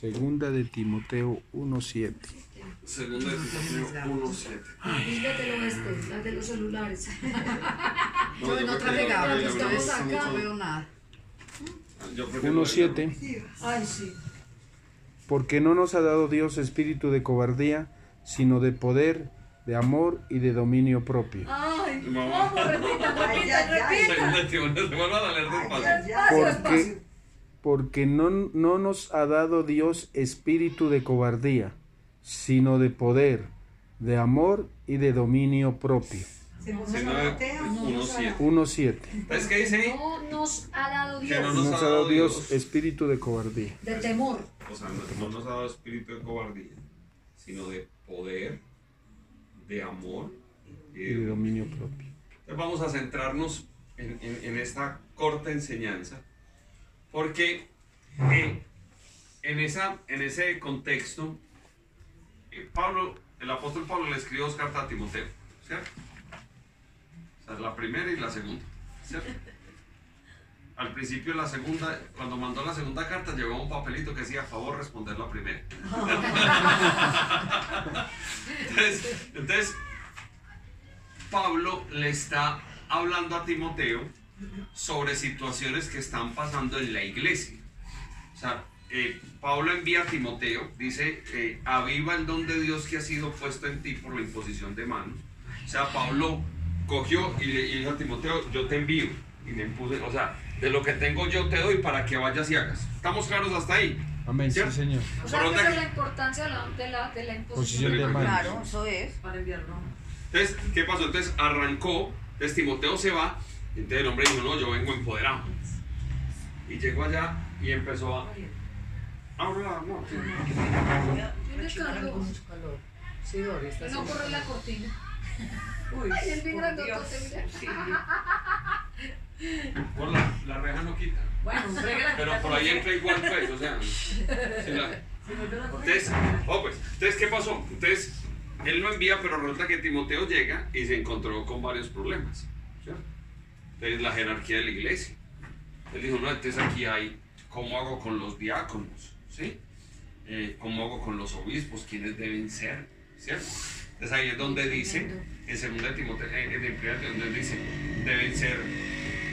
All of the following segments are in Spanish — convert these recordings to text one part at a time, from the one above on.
Segunda de Timoteo 1.7. Segunda de Timoteo 1.7. Búscatelo este, la de los celulares. Yo no creo traje gafas, yo estamos acá. no veo nada. yo prefiero 1.7. Ay, sí. Porque no nos ha dado Dios espíritu de cobardía, sino de poder, de amor y de dominio propio. Ay, vamos, repitan, Ay, repitan, ay, ay. repitan. Segunda de Timoteo, se vuelvan a leer despacio. Despacio, Porque, despacio. Porque no, no nos ha dado Dios espíritu de cobardía, sino de poder, de amor y de dominio propio. Segunda de 1.7. 1.7. ¿Ves qué dice ahí? No nos ha dado Que no Dios No nos nos ha dado Dios espíritu de cobardía. de temor. O sea, no, no nos ha dado espíritu de cobardía, sino de poder, de amor y Y de de dominio propio. Entonces vamos a centrarnos en, en- en esta corta enseñanza, porque eh, en, esa, en ese contexto, eh, Pablo, el apóstol Pablo le escribió dos cartas a Timoteo, ¿cierto? O sea, la primera y la segunda, ¿cierto? Al principio la segunda, cuando mandó la segunda carta, llevaba un papelito que decía, a favor, responder la primera. entonces, entonces Pablo le está hablando a Timoteo sobre situaciones que están pasando en la iglesia. O sea, eh, Pablo envía a Timoteo, dice, eh, aviva el don de Dios que ha sido puesto en ti por la imposición de manos. O sea, Pablo cogió y le y dijo a Timoteo, yo te envío. Y le impuse, o sea, de lo que tengo yo te doy para que vayas y hagas. ¿Estamos claros hasta ahí? Amén, sí. Señor. O sea, esa es la importancia de la, de la, de la Posición imposición de manos. Claro, eso es. Para enviarlo. Entonces, ¿qué pasó? Entonces arrancó, entonces Timoteo se va, entonces el hombre dijo, no, yo vengo empoderado. Y llegó allá y empezó a hablar, no, sí. Sí, Dori, está No corre la cortina. Uy, Ay, el bien Dios. mira. Sí. Por la, la reja no quita. Bueno, regla Pero por ahí entra igual, pues, o sea. sí, la- Entonces, oh, pues, entonces, ¿qué pasó? Entonces, él lo envía, pero resulta que Timoteo llega y se encontró con varios problemas. ¿cierto? Entonces, la jerarquía de la iglesia. Él dijo, no, entonces aquí hay, ¿cómo hago con los diáconos? ¿Sí? Eh, ¿Cómo hago con los obispos? ¿Quiénes deben ser? ¿Cierto? Entonces ahí es donde dice, en 2 Timoteo, eh, en primera Timoteo, donde dice, deben ser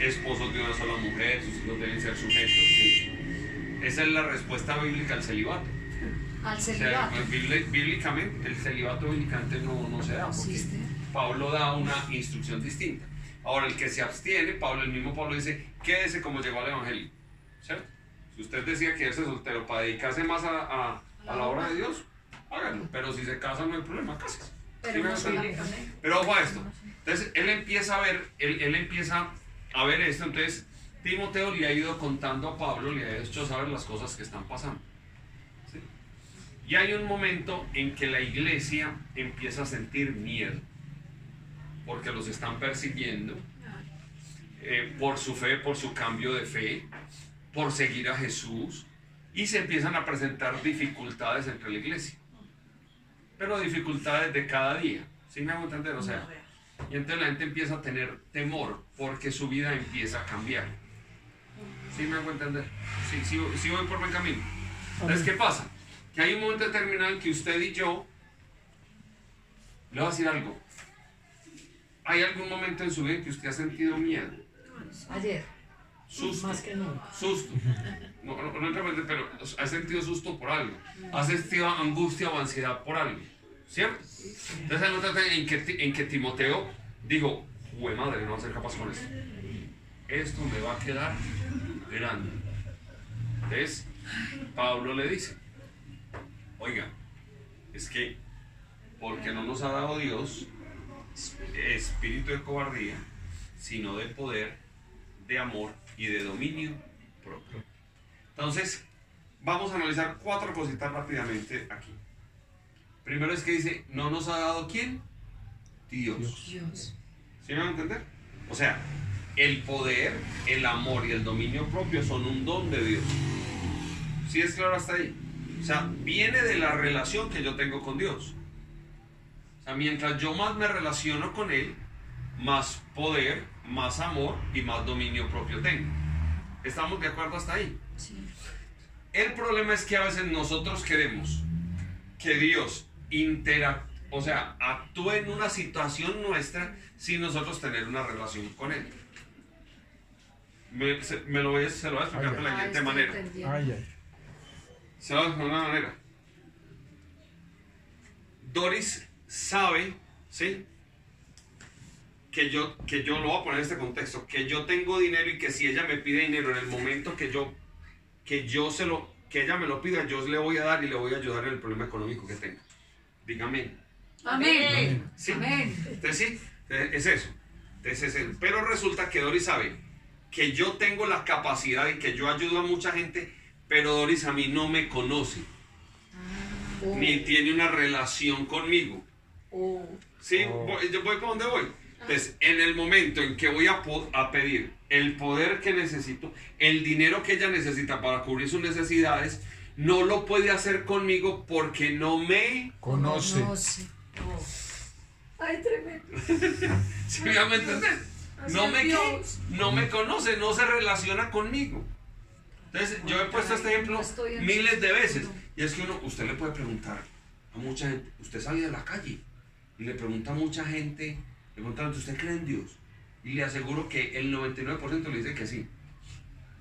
esposos de una sola mujer, sus hijos deben ser sujetos. ¿sí? Esa es la respuesta bíblica al celibato. Al O sea, celibato. pues, bíbli- bíblicamente, el celibato bíblicamente no, no se da, porque. Pablo da una instrucción distinta. Ahora, el que se abstiene, Pablo, el mismo Pablo dice, quédese como llegó al Evangelio. ¿Cierto? Si usted decía quedarse soltero para dedicarse más a, a- a la obra de Dios, háganlo. Pero si se casa, no hay problema, cásese. Pero. Pero ojo a esto. Entonces, él empieza a ver, él, él empieza a ver esto. Entonces, Timoteo le ha ido contando a Pablo, le ha hecho saber las cosas que están pasando. ¿Sí? Y hay un momento en que la iglesia empieza a sentir miedo, porque los están persiguiendo eh, por su fe, por su cambio de fe, por seguir a Jesús, y se empiezan a presentar dificultades entre la iglesia. Pero dificultades de cada día, ¿sí me hago entender? O sea, y entonces la gente empieza a tener temor porque su vida empieza a cambiar. ¿Sí me hago entender? Sí, sí, sí voy por buen camino. Entonces, ¿qué pasa? Que hay un momento determinado en que usted y yo, le voy a decir algo. ¿Hay algún momento en su vida en que usted ha sentido miedo? Ayer, Susto. más que nunca. Susto. No, no, no realmente, pero ha sentido susto por algo. Ha sentido angustia o ansiedad por algo. ¿Cierto? Entonces momento en que, en que Timoteo dijo, jue madre, no voy a ser capaz con esto. Esto me va a quedar grande. Entonces, Pablo le dice, oiga, es que porque no nos ha dado Dios espíritu de cobardía, sino de poder, de amor y de dominio propio. Entonces, vamos a analizar cuatro cositas rápidamente aquí. Primero es que dice, no nos ha dado quién? Dios. Dios. ¿Sí me van a entender? O sea, el poder, el amor y el dominio propio son un don de Dios. ¿Sí es claro hasta ahí? O sea, viene de la relación que yo tengo con Dios. O sea, mientras yo más me relaciono con Él, más poder, más amor y más dominio propio tengo. ¿Estamos de acuerdo hasta ahí? Sí. El problema es que a veces nosotros queremos que Dios intera, o sea, actúe en una situación nuestra sin nosotros tener una relación con Él. Me, se, me lo voy, a- se lo voy a explicar Ay, de la Ah, siguiente estoy manera. ay. Se lo voy a explicar de una manera. Doris sabe, ¿sí? Que yo, que yo lo voy a poner en este contexto, que yo tengo dinero y que si ella me pide dinero en el momento que yo, que yo se lo, que ella me lo pida, yo le voy a dar y le voy a ayudar en el problema económico que tenga. Dígame. Amén. Sí. Amén. Entonces sí, eh, es eso. Entonces, es eso. Pero resulta que Doris sabe que yo tengo la capacidad y que yo ayudo a mucha gente, pero Doris a mí no me conoce, Oh. ni tiene una relación conmigo. Oh, ¿Sí? Oh. Voy- yo voy por donde voy. Entonces, en el momento en que voy a, pedir el poder que necesito, el dinero que ella necesita para cubrir sus necesidades, no lo puede hacer conmigo porque no me... Conoce. Ay, tremendo. ¿Sí me van a entender? Así No me, Dios. no me conoce, no se relaciona conmigo. Entonces, yo he puesto este ejemplo miles de veces. Y es que uno, usted le puede preguntar a mucha gente, usted sale de la calle y le pregunta a mucha gente, le pregunta, ¿usted cree en Dios? Y le aseguro que el 99% le dice que sí.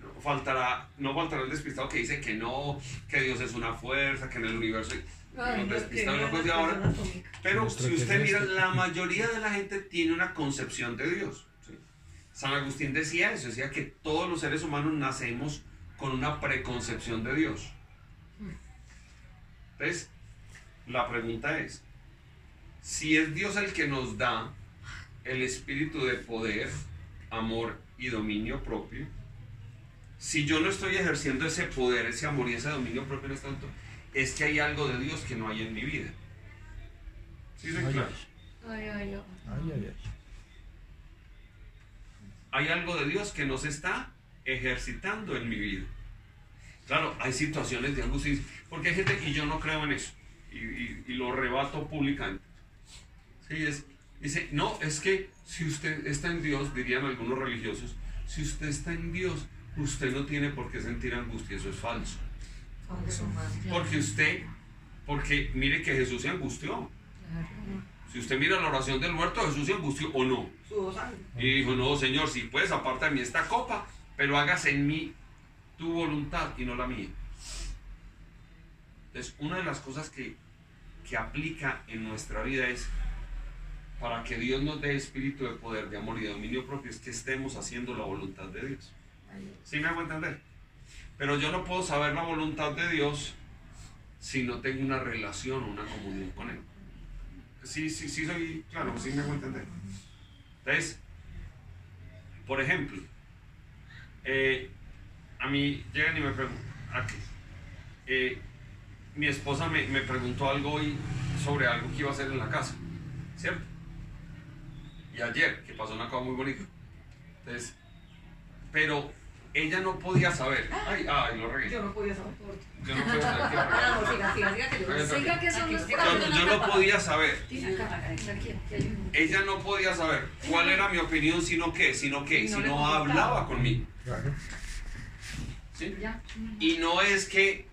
No faltará, no faltará el despistado que dice que no, que Dios es una fuerza, que en el universo... Ay, no, de ahora. Pero si usted mira, la mayoría de la gente tiene una concepción de Dios. ¿sí? San Agustín decía eso, decía que todos los seres humanos nacemos con una preconcepción de Dios. Entonces, la pregunta es, si es Dios el que nos da el espíritu de poder, amor y dominio propio, si yo no estoy ejerciendo ese poder, ese amor y ese dominio propio en este momento, es que hay algo de Dios que no hay en mi vida. ¿Sí soy Ay, claro? Ay, ay, ay. Ay, ay, ay. Hay algo de Dios que no se está ejercitando en mi vida. Claro, hay situaciones de angustia, porque hay gente, y yo no creo en eso, y, y- y lo rebato públicamente. Sí, es, dice, no, es que si usted está en Dios, dirían algunos religiosos, si usted está en Dios, usted no tiene por qué sentir angustia, eso es falso. Porque usted, porque mire que Jesús se angustió. Si usted mira la oración del muerto, Jesús se angustió o no. Y dijo, no, Señor, si puedes, aparta de mí esta copa, pero hágase en mí tu voluntad y no la mía. Entonces, una de las cosas que, que aplica en nuestra vida es, para que Dios nos dé espíritu de poder, de amor y de dominio propio, es que estemos haciendo la voluntad de Dios. ¿Sí me hago entender? Pero yo no puedo saber la voluntad de Dios si no tengo una relación o una comunión con Él. Sí, sí, sí, soy claro, sí me hago entender. Entonces, por ejemplo, eh, a mí llegan y me preguntan, aquí, eh, mi esposa me, me preguntó algo hoy sobre algo que iba a hacer en la casa, ¿cierto? Y ayer, que pasó una cosa muy bonita. Entonces, pero ella no podía saber. Ay, ay, lo regué. Yo no podía saber. Yo no podía saber. Ah, no, siga, siga, siga, que yo Siga que no es Yo, yo no podía saber. Ella no podía saber cuál era mi opinión, sino qué, sino no si no hablaba conmigo. Claro. ¿sí? Ya. Y no es que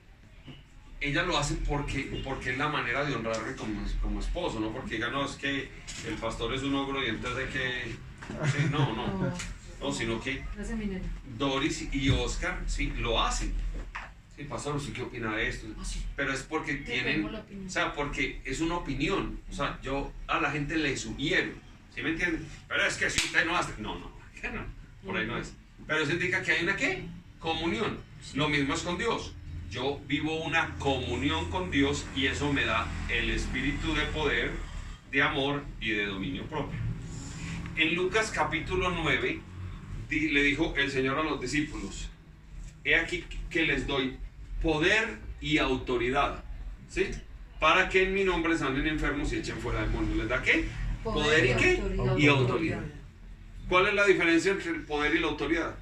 ella lo hace porque, porque es la manera de honrarme como, como esposo, no porque diga, no, es que el pastor es un ogro y entonces hay que... sí, no, no, No, no, sino que. Doris y Oscar, sí, lo hacen. Sí, pastor, ¿usted qué opina de esto? Ah, sí. Pero es porque tienen, o sea, porque es una opinión. O sea, yo a la gente le sugiero, ¿sí me entienden? Pero es que si usted no hace, no, no, no, por ahí no es. Pero eso indica que hay una qué? Comunión. Lo mismo es con Dios. Yo vivo una comunión con Dios y eso me da el espíritu de poder, de amor y de dominio propio. En Lucas capítulo 9 di- le dijo el Señor a los discípulos, he aquí que les doy poder y autoridad, ¿sí? Para que en mi nombre sanen enfermos y echen fuera demonios. ¿Les da qué? Poder, y qué? autoridad. Y autoridad. ¿Cuál es la diferencia entre el poder y la autoridad?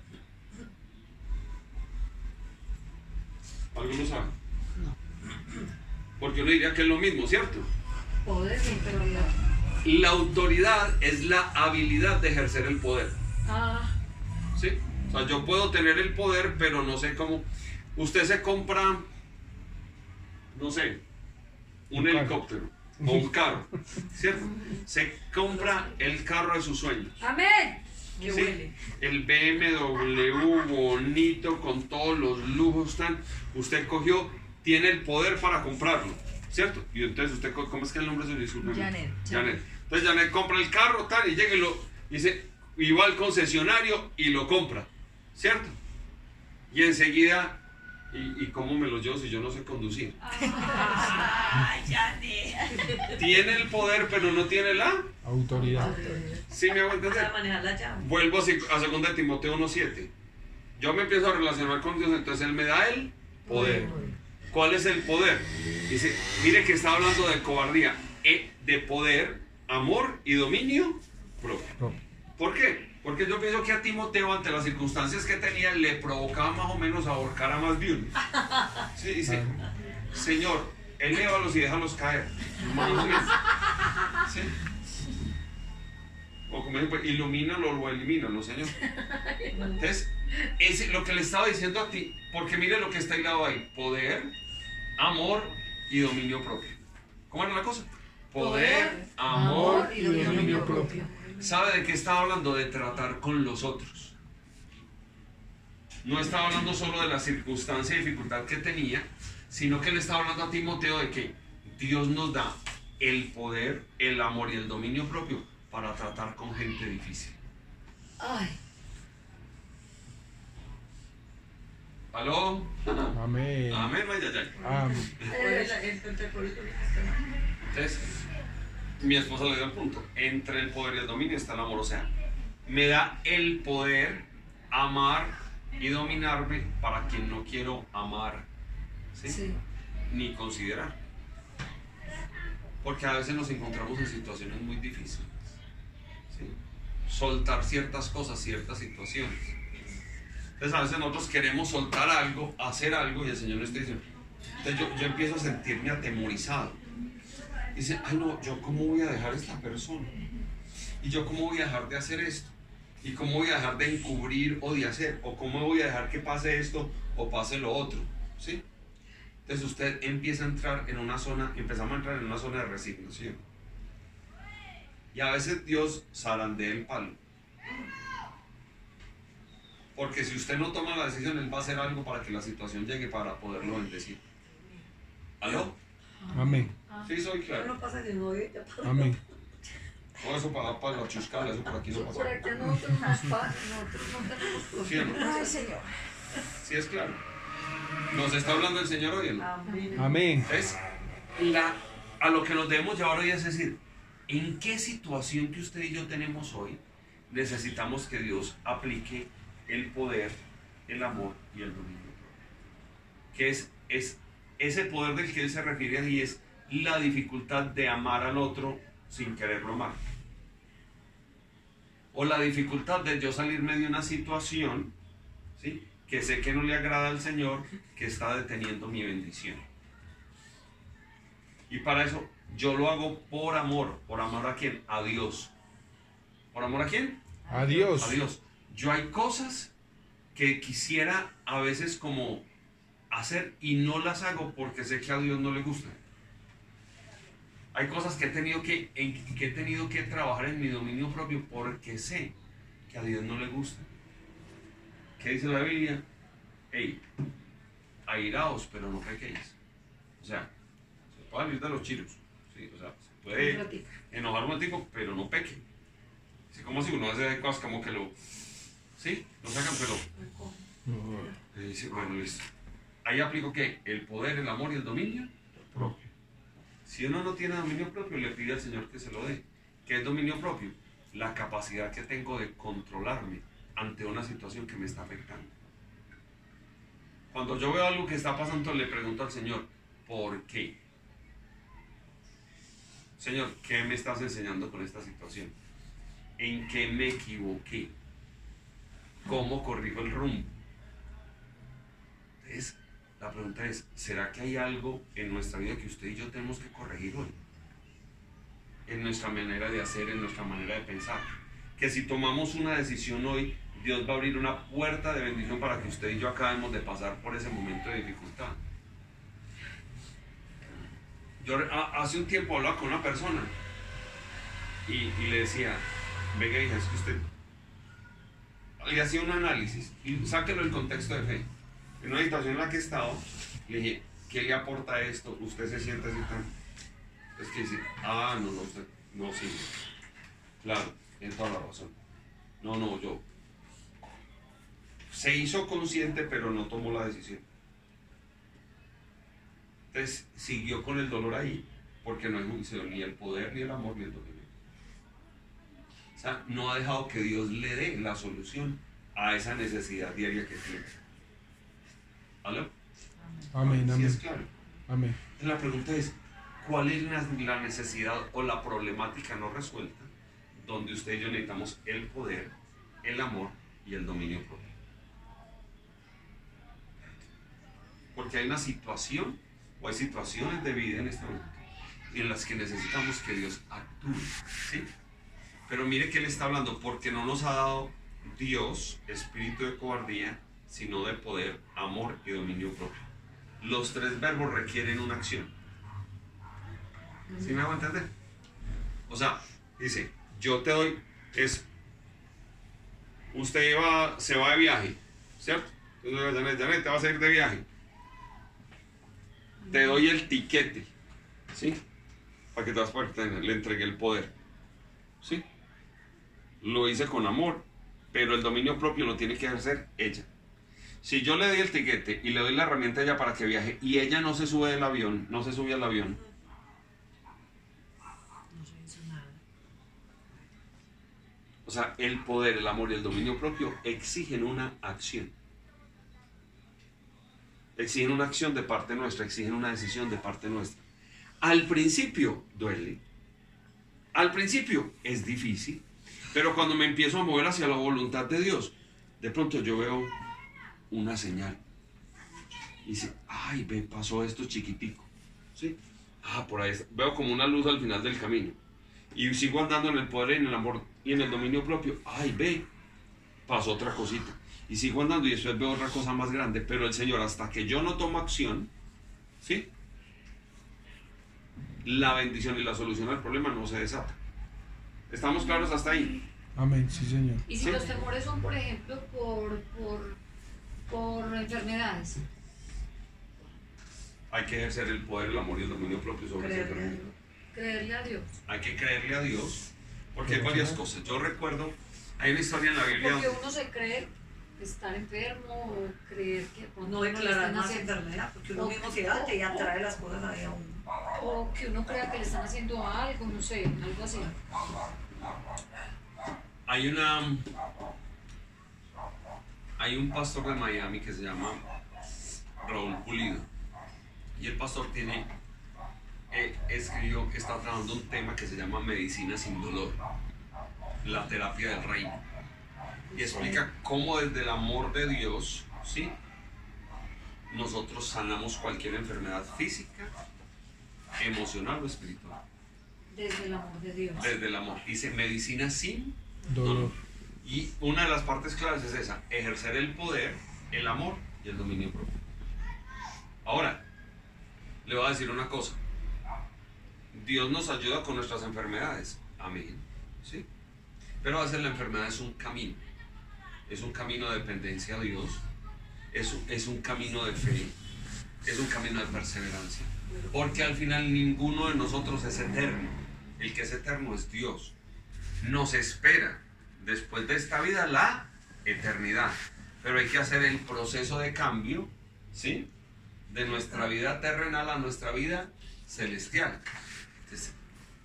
¿Alguno sabe? Porque uno diría que es lo mismo, ¿cierto? Poder y autoridad. La autoridad es la habilidad de ejercer el poder. Ah, ¿Sí? O sea, yo puedo tener el poder, pero no sé cómo. Usted se compra, no sé, un, Un carro. helicóptero o un carro, ¿cierto? Se compra el carro de sus sueños. Amén. ¿Sí? huele. El BMW bonito con todos los lujos tan. Usted cogió, tiene el poder para comprarlo, ¿cierto? Y entonces usted, ¿cómo es que el nombre se disculpa? Janet. Janet. Entonces Janet compra el carro tal y llega y lo dice y va al concesionario y lo compra, ¿cierto? Y enseguida ¿Y, y cómo me lo llevo si yo no sé conducir? Ay. Tiene el poder, pero no tiene la. Autoridad. ¿Sí me hago entender? Para manejar la llave. Vuelvo a, seg- a 2 Timoteo 1.7. Yo me empiezo a relacionar con Dios, entonces Él me da el poder. ¿Cuál es el poder? Dice, mire que está hablando de cobardía, eh, de poder, amor y dominio propio. ¿Por qué? Porque yo pienso que a Timoteo, ante las circunstancias que tenía, le provocaba más o menos ahorcar a más de uno. Sí, dice, Señor, elévalos y déjalos caer. Sí. O como dice, pues, ilumínalo o elimínalo, Señor. Entonces, es lo que le estaba diciendo a ti, porque mire lo que está hilado ahí: poder, amor y dominio propio. ¿Cómo era la cosa? Poder, amor y dominio propio. ¿Sabe de qué estaba hablando? De tratar con los otros. No estaba hablando solo de la circunstancia y dificultad que tenía, sino que le estaba hablando a Timoteo de que Dios nos da el poder, el amor y el dominio propio para tratar con gente difícil. Ay, ¿Aló? Amén. Amén, vaya, ya. Amén. Mi esposa le dio el punto. Entre el poder y el dominio está el amor. O sea, me da el poder amar y dominarme para quien no quiero amar ¿sí? Sí. ni considerar. Porque a veces nos encontramos en situaciones muy difíciles. ¿sí? Soltar ciertas cosas, ciertas situaciones. Entonces a veces nosotros queremos soltar algo, hacer algo y el Señor está diciendo. Entonces yo, yo empiezo a sentirme atemorizado. Dice, ay no, yo cómo voy a dejar esta persona. Y yo cómo voy a dejar de hacer esto. Y cómo voy a dejar de encubrir o de hacer. O cómo voy a dejar que pase esto o pase lo otro. ¿Sí? Entonces usted empieza a entrar en una zona, empezamos a entrar en una zona de resignación. Y a veces Dios zarandea el palo. Porque si usted no toma la decisión, Él va a hacer algo para que la situación llegue para poderlo bendecir. ¿Aló? Amén. Sí, soy claro. no pasa de novio, ya pasa. Amén. Todo eso para, para la chuscala, eso por aquí no Por pasa. aquí nosotros nos pasa, nosotros no tenemos ¿Sí o problemas. no? Ay, Señor. Sí, es claro. ¿Nos está hablando el Señor hoy no? Amén. Amén. Es la, a lo que nos debemos llevar hoy es decir, ¿en qué situación que usted y yo tenemos hoy necesitamos que Dios aplique el poder, el amor y el dominio? Que es, es ese poder del que él se refiere ahí es la dificultad de amar al otro sin quererlo amar. O la dificultad de yo salirme de una situación, ¿sí? que sé que no le agrada al Señor, que está deteniendo mi bendición. Y para eso yo lo hago por amor. ¿Por amor a quién? A Dios. ¿Por amor a quién? Adiós. A Dios. Yo hay cosas que quisiera a veces como hacer y no las hago porque sé que a Dios no le gusta. Hay cosas que he tenido que, en que he tenido que trabajar en mi dominio propio porque sé que a Dios no le gusta. ¿Qué dice la Biblia? Hey, airaos, pero no pequéis. O sea, se puede ir de los chiros. ¿sí? O sea, se puede enojar un tipo, pero no peque. Así como si uno hace cosas como que lo. Sí, lo sacan, pero. y dice, bueno, listo. Ahí aplico que el poder, el amor y el dominio propio. Si uno no tiene dominio propio, le pide al Señor que se lo dé. ¿Qué es dominio propio? La capacidad que tengo de controlarme ante una situación que me está afectando. Cuando yo veo algo que está pasando, le pregunto al Señor, ¿por qué? Señor, ¿qué me estás enseñando con esta situación? ¿En qué me equivoqué? ¿Cómo corrijo el rumbo? Entonces, la pregunta es, ¿será que hay algo en nuestra vida que usted y yo tenemos que corregir hoy? En nuestra manera de hacer, en nuestra manera de pensar. Que si tomamos una decisión hoy, Dios va a abrir una puerta de bendición para que usted y yo acabemos de pasar por ese momento de dificultad. Yo hace un tiempo hablaba con una persona y, y le decía, venga hija, es que usted le hacía un análisis y sáquelo del contexto de fe. En una situación en la que he estado, le dije, ¿qué le aporta esto? Usted se siente así tan... Es que dice, ah, no, no, usted, no, sí. Claro, tiene toda la razón. No, no, yo. Se hizo consciente, pero no tomó la decisión. Entonces siguió con el dolor ahí, porque no hay juicio, ni el poder, ni el amor, ni el dominio. O sea, no ha dejado que Dios le dé la solución a esa necesidad diaria que tiene. ¿Aló? Amén, ¿Sí amén. es claro? Amén. La pregunta es, ¿cuál es la, la necesidad o la problemática no resuelta donde usted y yo necesitamos el poder, el amor y el dominio propio? Porque hay una situación o hay situaciones de vida en este momento en las que necesitamos que Dios actúe, ¿sí? Pero mire que Él está hablando, porque no nos ha dado Dios espíritu de cobardía, sino de poder, amor y dominio propio. Los tres verbos requieren una acción. ¿Sí me hago entender? O sea, dice, yo te doy, es, usted va, se va de viaje, ¿cierto? Entonces, Janet, Janet, te vas a ir de viaje. Te doy el tiquete, ¿sí? Para que te vas a poder tener, le entregué el poder, ¿sí? Lo hice con amor, pero el dominio propio lo tiene que ejercer ella. Si yo le doy el tiquete y le doy la herramienta a ella para que viaje y ella no se sube del avión, no se sube al avión, o sea, el poder, el amor y el dominio propio exigen una acción. Exigen una acción de parte nuestra, exigen una decisión de parte nuestra. Al principio duele. Al principio es difícil. Pero cuando me empiezo a mover hacia la voluntad de Dios, de pronto yo veo una señal. Y dice, ay, ve, pasó esto chiquitico. ¿Sí? Ah, por ahí está. Veo como una luz al final del camino. Y sigo andando en el poder, en el amor y en el dominio propio. Ay, ve, pasó otra cosita. Y sigo andando y después veo otra cosa más grande. Pero el Señor, hasta que yo no tomo acción, ¿sí? La bendición y la solución al problema no se desata. ¿Estamos claros hasta ahí? Amén, sí, Señor. Y si Sí. los temores son, por ejemplo, por, por, por enfermedades. Hay que ejercer el poder, el amor y el dominio propio sobre esa Creerle a enfermedad. Creerle a Dios. Hay que creerle a Dios, porque hay varias cosas. Yo recuerdo, hay una historia en la Biblia. Porque uno se cree estar enfermo o creer que No declarar están más haciendo- enfermedad, porque uno mismo se ate y atrae las cosas ahí a uno. o que uno crea que le están haciendo algo, no sé, algo así. Hay una. Hay un pastor de Miami que se llama Raúl Pulido. Y el pastor tiene. eh, escribió, está trabajando un tema que se llama Medicina sin dolor. La terapia del reino. Y explica cómo desde el amor de Dios, ¿sí? Nosotros sanamos cualquier enfermedad física, emocional o espiritual. Desde el amor de Dios. Desde el amor. Dice medicina sin Dolor. Y una de las partes claves es esa, ejercer el poder, el amor y el dominio propio. Ahora, le voy a decir una cosa. Dios nos ayuda con nuestras enfermedades. Amén. ¿Sí? Pero a veces la enfermedad es un camino. Es un camino de dependencia a Dios. Es es un camino de fe. Es un camino de perseverancia. Porque al final ninguno de nosotros es eterno. El que es eterno es Dios nos espera después de esta vida la eternidad. Pero hay que hacer el proceso de cambio, ¿sí? De nuestra vida terrenal a nuestra vida celestial. Entonces,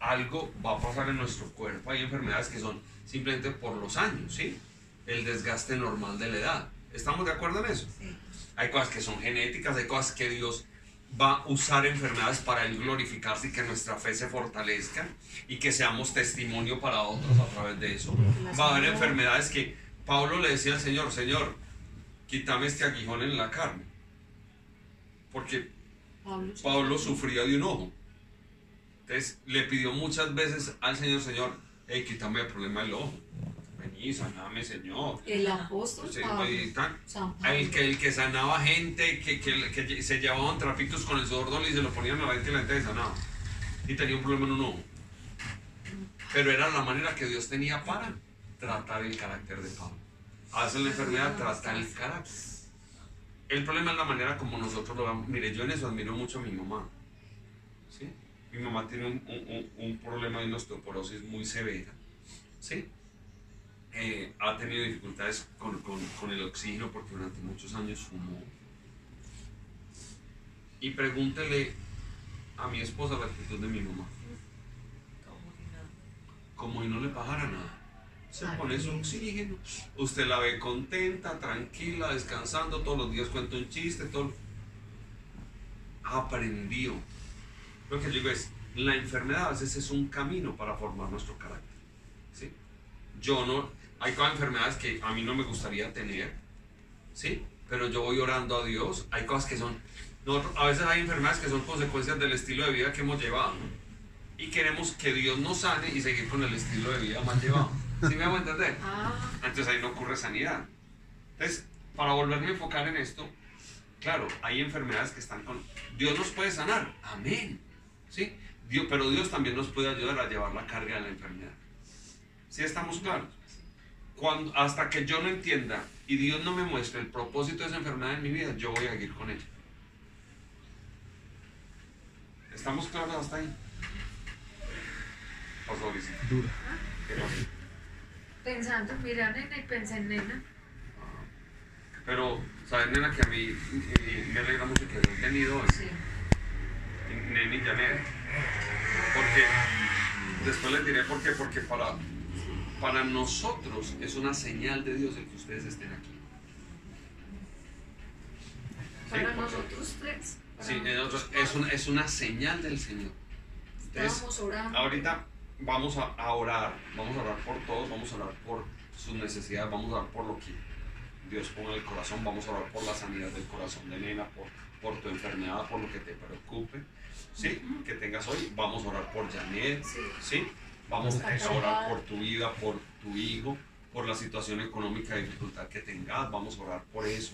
algo va a pasar en nuestro cuerpo. Hay enfermedades que son simplemente por los años, ¿sí? El desgaste normal de la edad. ¿Estamos de acuerdo en eso? Sí. Hay cosas que son genéticas, hay cosas que Dios va a usar enfermedades para Él glorificarse y que nuestra fe se fortalezca y que seamos testimonio para otros a través de eso. Va a haber enfermedades que Pablo le decía al Señor, Señor, quítame este aguijón en la carne. Porque Pablo, sufría de un ojo. Entonces le pidió muchas veces al Señor, Señor, hey, quítame el problema del ojo. Mí, saname, Señor. El apóstol Sí, Pablo. y tan- San Pablo. El que, el que sanaba gente, que, que, que se llevaban trapitos con el sudor y se lo ponían a la gente y la gente sanaba. Y tenía un problema en un ojo. Pero era la manera que Dios tenía para tratar el carácter de Pablo. Veces la enfermedad trata el carácter. El problema es la manera como nosotros lo vemos. Mire, yo en eso admiro mucho a mi mamá. ¿sí? Mi mamá tiene un, un- un- un problema de una osteoporosis muy severa. ¿sí? Eh, ha tenido dificultades con, con- con el oxígeno porque durante muchos años fumó. Y pregúntele a mi esposa la actitud de mi mamá. Como si no le bajara nada. Se pone su oxígeno. Usted la ve contenta, tranquila, descansando. Todos los días cuenta un chiste. Todo. Aprendió. Lo que digo es, la enfermedad a veces es un camino para formar nuestro carácter. ¿sí? Yo no, hay enfermedades que a mí no me gustaría tener, ¿sí? Pero yo voy orando a Dios. Hay cosas que son, nosotros- a veces hay enfermedades que son consecuencias del estilo de vida que hemos llevado. Y queremos que Dios nos sane y seguir con el estilo de vida más llevado. ¿Sí me hago entender? Ah, Entonces ahí no ocurre sanidad. Entonces, para volverme a enfocar en esto, claro, hay enfermedades que están con... Dios nos puede sanar, amén. ¿Sí? Dios, pero Dios también nos puede ayudar a llevar la carga de la enfermedad. ¿Sí estamos claros? Cuando, hasta que yo no entienda y Dios no me muestre el propósito de esa enfermedad en mi vida, yo voy a seguir con ella. ¿Estamos claros hasta ahí? Pasó. Dura. ¿Qué pasó? pensando, mira, nena, y pensé en nena. Pero, ¿sabes, nena? Que a mí me alegra mucho que hayas venido hoy. Sí. Neni y Janet. Porque, después les diré por qué. Porque para, para nosotros es una señal de Dios el que ustedes estén aquí. Para nosotros tres. para Sí, nosotros nosotros es, una, es una señal del Señor. Entonces, orando. ahorita vamos a, a orar. Vamos a orar por todos. Vamos a orar por sus necesidades. Vamos a orar por lo que Dios ponga en el corazón. Vamos a orar por la sanidad del corazón de nena, por, por tu enfermedad, por lo que te preocupe. ¿Sí? Que tengas hoy. Vamos a orar por Janet. Sí. ¿Sí? Vamos a orar por tu vida, por tu hijo, por la situación económica de dificultad que tengas. Vamos a orar por eso.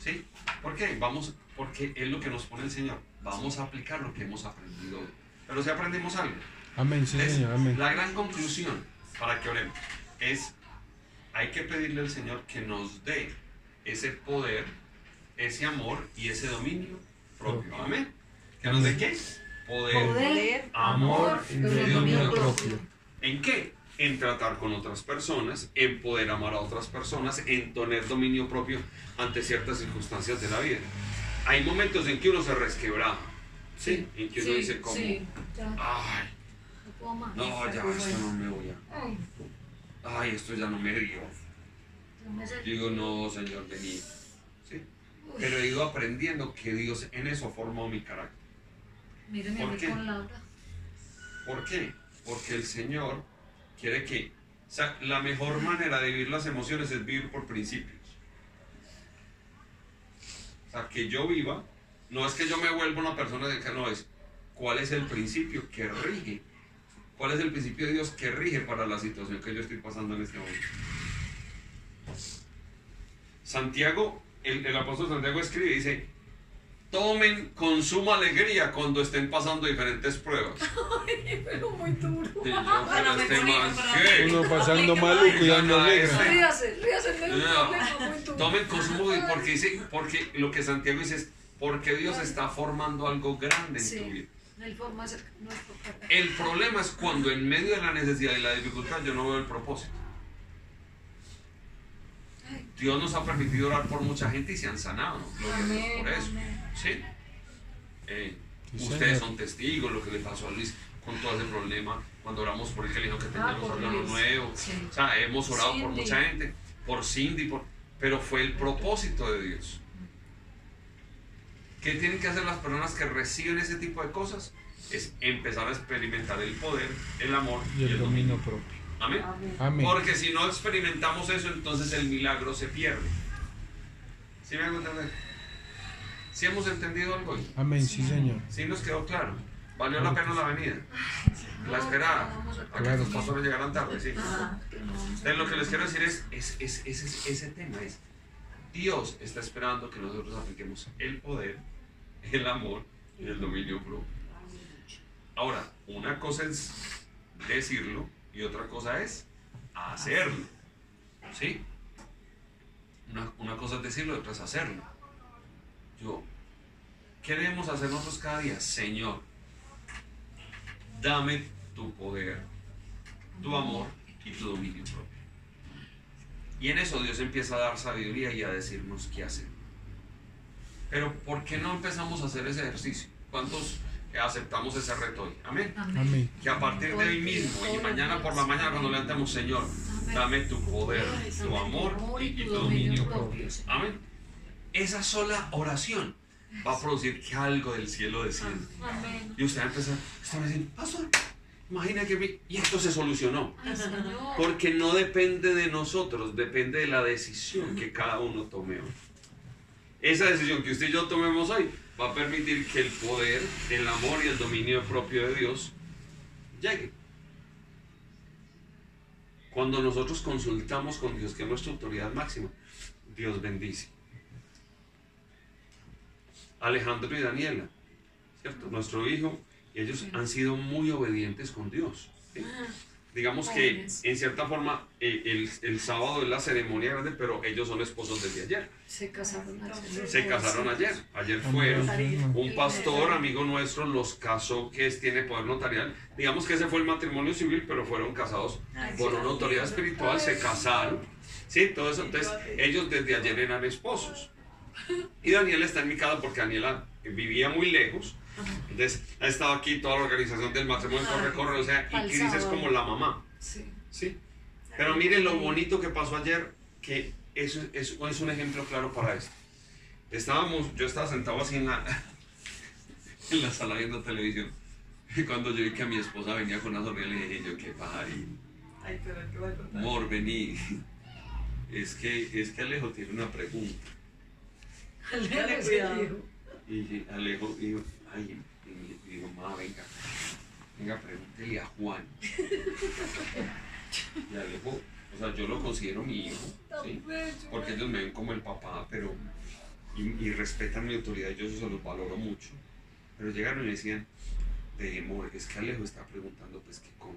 ¿Sí? ¿Por qué? Vamos, porque es lo que nos pone el Señor. Vamos a aplicar lo que hemos aprendido. Pero si aprendimos algo. Amén, sí, Es- Señor, amén. La gran conclusión para que oremos es, hay que pedirle al Señor que nos dé ese poder, ese amor y ese dominio propio. Amén. ¿Que nos dé qué? Poder. Poder, amor amor, y dominio propio. ¿En qué? En tratar con otras personas, en poder amar a otras personas, en tener dominio propio ante ciertas circunstancias de la vida. Hay momentos en que uno se resquebraja, ¿sí? En que uno Sí, dice como, sí, ya, ay, no puedo más. no, ya, Pero esto no me voy a... Ay, Ay, esto ya no me dio. digo, no, Señor, vení. ¿Sí? Pero he ido aprendiendo que Dios en eso formado mi carácter. Míreme a ¿por mí qué? con Laura. ¿Por qué? Porque el Señor quiere que... O sea, la mejor manera de vivir las emociones es vivir por principios. O sea, que yo viva, no es que yo me vuelva una persona de que no es. ¿Cuál es el principio que rige? ¿Cuál es el principio de Dios que rige para la situación que yo estoy pasando en este momento? Santiago, el, el apóstol Santiago escribe y dice, tomen con suma alegría cuando estén pasando diferentes pruebas. Pero muy duro. Y yo, Bueno, pero me este. Uno pasando maluco y dando No, alegre. ese- Ríase, No. Tomen consumo de- porque dice, porque lo que Santiago dice es, porque Dios está formando algo grande en Sí. tu vida. El problema es cuando en medio de la necesidad y la dificultad yo no veo el propósito. Dios nos ha permitido orar por mucha gente y se han sanado. Gloria a Dios por eso. amén. ¿Sí? Eh, ustedes son testigos lo que le pasó a Luis con todo ese problema cuando oramos por el que le dijo que tenía Ah, nuevos. Sí. O sea, hemos orado por mucha gente, por Cindy, por, pero fue el propósito de Dios. ¿Qué tienen que hacer las personas que reciben ese tipo de cosas? Es empezar a experimentar el poder, el amor Y el dominio propio. Amén. Amén. Porque si no experimentamos eso, entonces el milagro se pierde. ¿Sí me hago entender? ¿Sí hemos entendido algo hoy? Amén, sí, Señor. ¿Sí nos quedó claro? Valió la pena la venida. La esperada. A que los pastores llegaran tarde, sí. Entonces lo que les quiero decir es, es, es- es- es- ese tema es, Dios está esperando que nosotros apliquemos el poder, el amor y el dominio propio. Ahora, una cosa es decirlo y otra cosa es hacerlo. ¿Sí? Una, una cosa es decirlo y otra es hacerlo. Yo, ¿qué debemos hacer nosotros cada día? Señor, dame tu poder, tu amor y tu dominio propio. Y en eso Dios empieza a dar sabiduría y a decirnos qué hacer. Pero ¿por qué no empezamos a hacer ese ejercicio? ¿Cuántos aceptamos ese reto hoy? Amén. Amén. Que a partir de hoy mismo y mañana por la mañana cuando levantemos, Señor, dame tu poder, tu amor y tu dominio propio. Amén. Esa sola oración va a producir que algo del cielo descienda. Amén. Y usted va a empezar, está diciendo, pastor, imagina que mi... Y esto se solucionó. Porque no depende de nosotros, depende de la decisión que cada uno tome hoy. Esa decisión que usted y yo tomemos hoy va a permitir que el poder, el amor y el dominio propio de Dios llegue. Cuando nosotros consultamos con Dios, que es nuestra autoridad máxima, Dios bendice. Alejandro y Daniela, ¿cierto? Nuestro hijo, ellos han sido muy obedientes con Dios. Digamos que en cierta forma eh, el, el sábado es la ceremonia grande, pero ellos son esposos desde ayer. Se casaron ayer. Se casaron ayer. Ayer fueron. Un pastor, amigo nuestro, los casó, que es, tiene poder notarial. Digamos que ese fue el matrimonio civil, pero fueron casados por una autoridad espiritual, se casaron. Sí, todo eso. Entonces, ellos desde ayer eran esposos. Y Daniela está en mi casa porque Daniela vivía muy lejos. Entonces, ha estado aquí toda la organización del matrimonio, corre, corre, o sea, y Cris es como la mamá. Sí. Sí. Pero miren lo bonito que pasó ayer, que eso es, es un ejemplo claro para esto. Estábamos, yo estaba sentado así en la, en la sala viendo televisión. Y cuando yo vi que mi esposa venía con una sonrisa, le dije yo, qué pajarín. Ay, pero ¿qué voy a contar? Amor, vení. Es que, es que Alejo tiene una pregunta. Dale cuidado. Y Alejo dijo, ay, y dijo, mamá, venga, venga, pregúntele a Juan. Y Alejo, o sea, yo lo considero mi hijo, ¿sí? Porque ellos me ven como el papá, pero, y, y respetan mi autoridad, yo eso se los valoro mucho. Pero llegaron y me decían, de amor, es que Alejo está preguntando, pues, que cómo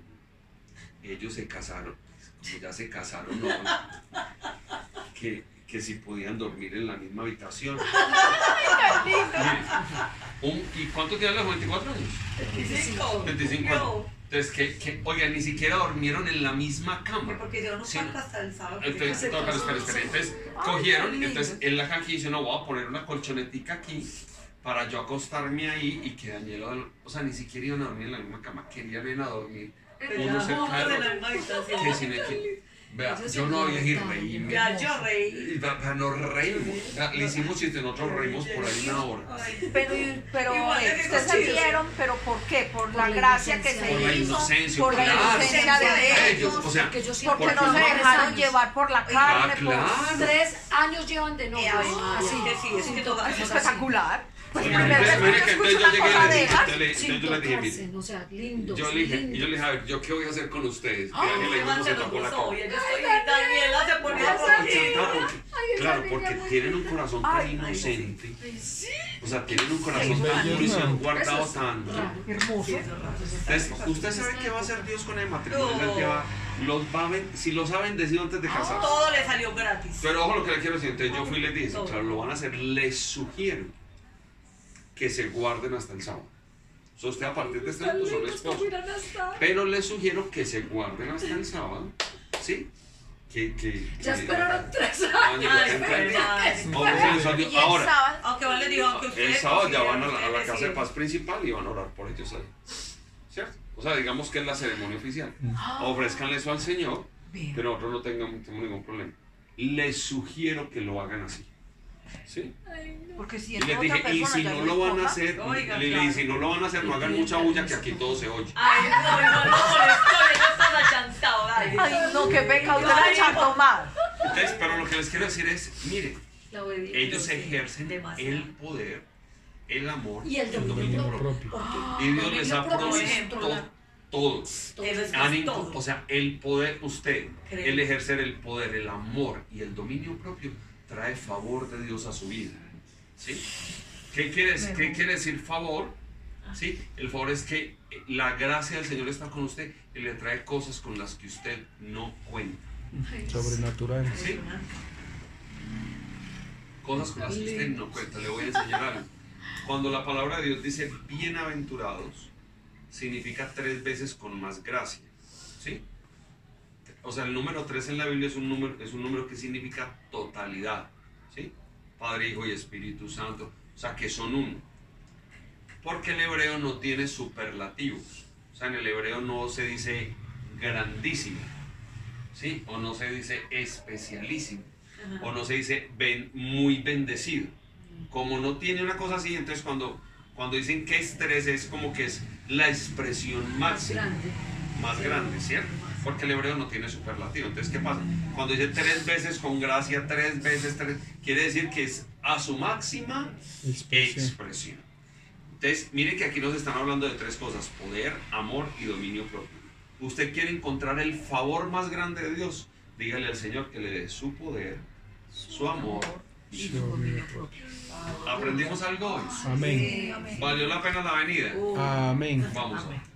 ellos se casaron, pues, como ya se casaron, no, que, que si podían dormir en la misma habitación. Un- ¿Y cuánto tiene Alejo? ¿24 años? 25. 25 años. Entonces, que, que, oigan, ni siquiera durmieron en la misma cama. Porque yo no Sí. hasta el sábado. Entonces, no, pero espera, espera. Entonces, cogieron, entonces él la aquí dice, no, voy a poner una colchonetica aquí para yo acostarme ahí y que Daniela, o sea, ni siquiera iban a dormir en la misma cama, querían ir a dormir Pero uno cerca en la misma habitación. Que sin equi- Vea, yo no había ir aguantaban. reírme. Ya yo reí. Y Nos reímos. Vea, Le hicimos chiste, nosotros reímos por ahí una hora. Pero, pero ustedes se rieron, pero ¿por qué? Por Por la la gracia que se Por la inocencia, por la claro. inocencia de Ellos, o sea, Porque no se dejaron llevar por la Ah, carne, por claro. Tres años llevan de novio. Así, Que sí, es espectacular. Pues entonces, que yo entonces llegué y le dije, yo le- sin yo le dije, mire, tocarse, o sea, lindos, Yo le dije, y lindos. yo le dije, a ver, ¿yo qué voy a hacer con ustedes? Y Ah, Daniela y los sentamos la estoy Daniela se ponía Claro, porque tienen un corazón tan inocente. Sí. O sea, tienen un corazón tan puro y se han guardado Eso es tan. raro. Hermoso. Entonces, usted sabe qué va a hacer Dios con el matrimonio. Que va, los va a si los ha bendecido antes de casarse. Todo le salió gratis. Pero ojo lo que le quiero decir. Entonces yo fui y les dije, claro, lo van a hacer. Les sugiero que se guarden hasta el sábado. O sea, usted a partir de este momento son esposos. Pero les sugiero que se guarden hasta el sábado. ¿Sí? Que, que, Ya que- esperaron tres Años, Ahora, el sábado ya van a la, a la ustedes casa de paz principal y van a orar por ellos ahí. ¿Cierto? O sea, digamos que es la ceremonia oficial. Ofrezcanle eso al Señor, que nosotros no tengamos, ningún problema. Les sugiero que lo hagan así. ¿Sí? Porque si Y es les dije, y si no lo van a hacer, Oiga, le- le- claro. si no lo van a hacer, no hagan mucha bulla que aquí todo se oye. Ay, no, no, no, dale. Ay, no, qué pecado, usted la echando mal. Entonces, pero lo que les quiero decir es, obediencia. ellos ejercen demasiado. el poder, el amor Y el dominio propio. propio. Porque Y Dios les ha provisto todo. o sea, el poder, usted, el ejercer el poder, el amor y el dominio propio trae favor de Dios a su vida. ¿Sí? ¿Qué quiere, qué quiere decir favor? ¿Sí? El favor es que la gracia del Señor está con usted y le trae cosas con las que usted no cuenta. Sobrenatural. ¿Sí? Cosas con las que usted no cuenta. Le voy a enseñar algo. Cuando la palabra de Dios dice bienaventurados, significa tres veces con más gracia. ¿Sí? O sea, el número tres en la Biblia es un número, es un número que significa totalidad. ¿Sí? Padre, Hijo y Espíritu Santo. O sea, que son uno. Porque el hebreo no tiene superlativos. O sea, en el hebreo no se dice grandísimo. ¿Sí? O no se dice especialísimo. O no se dice ben- muy bendecido. Como no tiene una cosa así, entonces cuando, cuando dicen que es tres es como que es la expresión máxima grande. más grande, ¿cierto? Porque el hebreo no tiene superlativo. Entonces, ¿qué pasa? Cuando dice tres veces con gracia, tres veces, tres, quiere decir que es a su máxima Expresión. expresión. Entonces, miren que aquí nos están hablando de tres cosas, poder, amor y dominio propio. Usted quiere encontrar el favor más grande de Dios, dígale al Señor que le dé su poder, su amor y su... Dominio propio. ¿Aprendimos algo hoy? Amén. ¿Valió la pena la venida? Amén. Vamos a ver.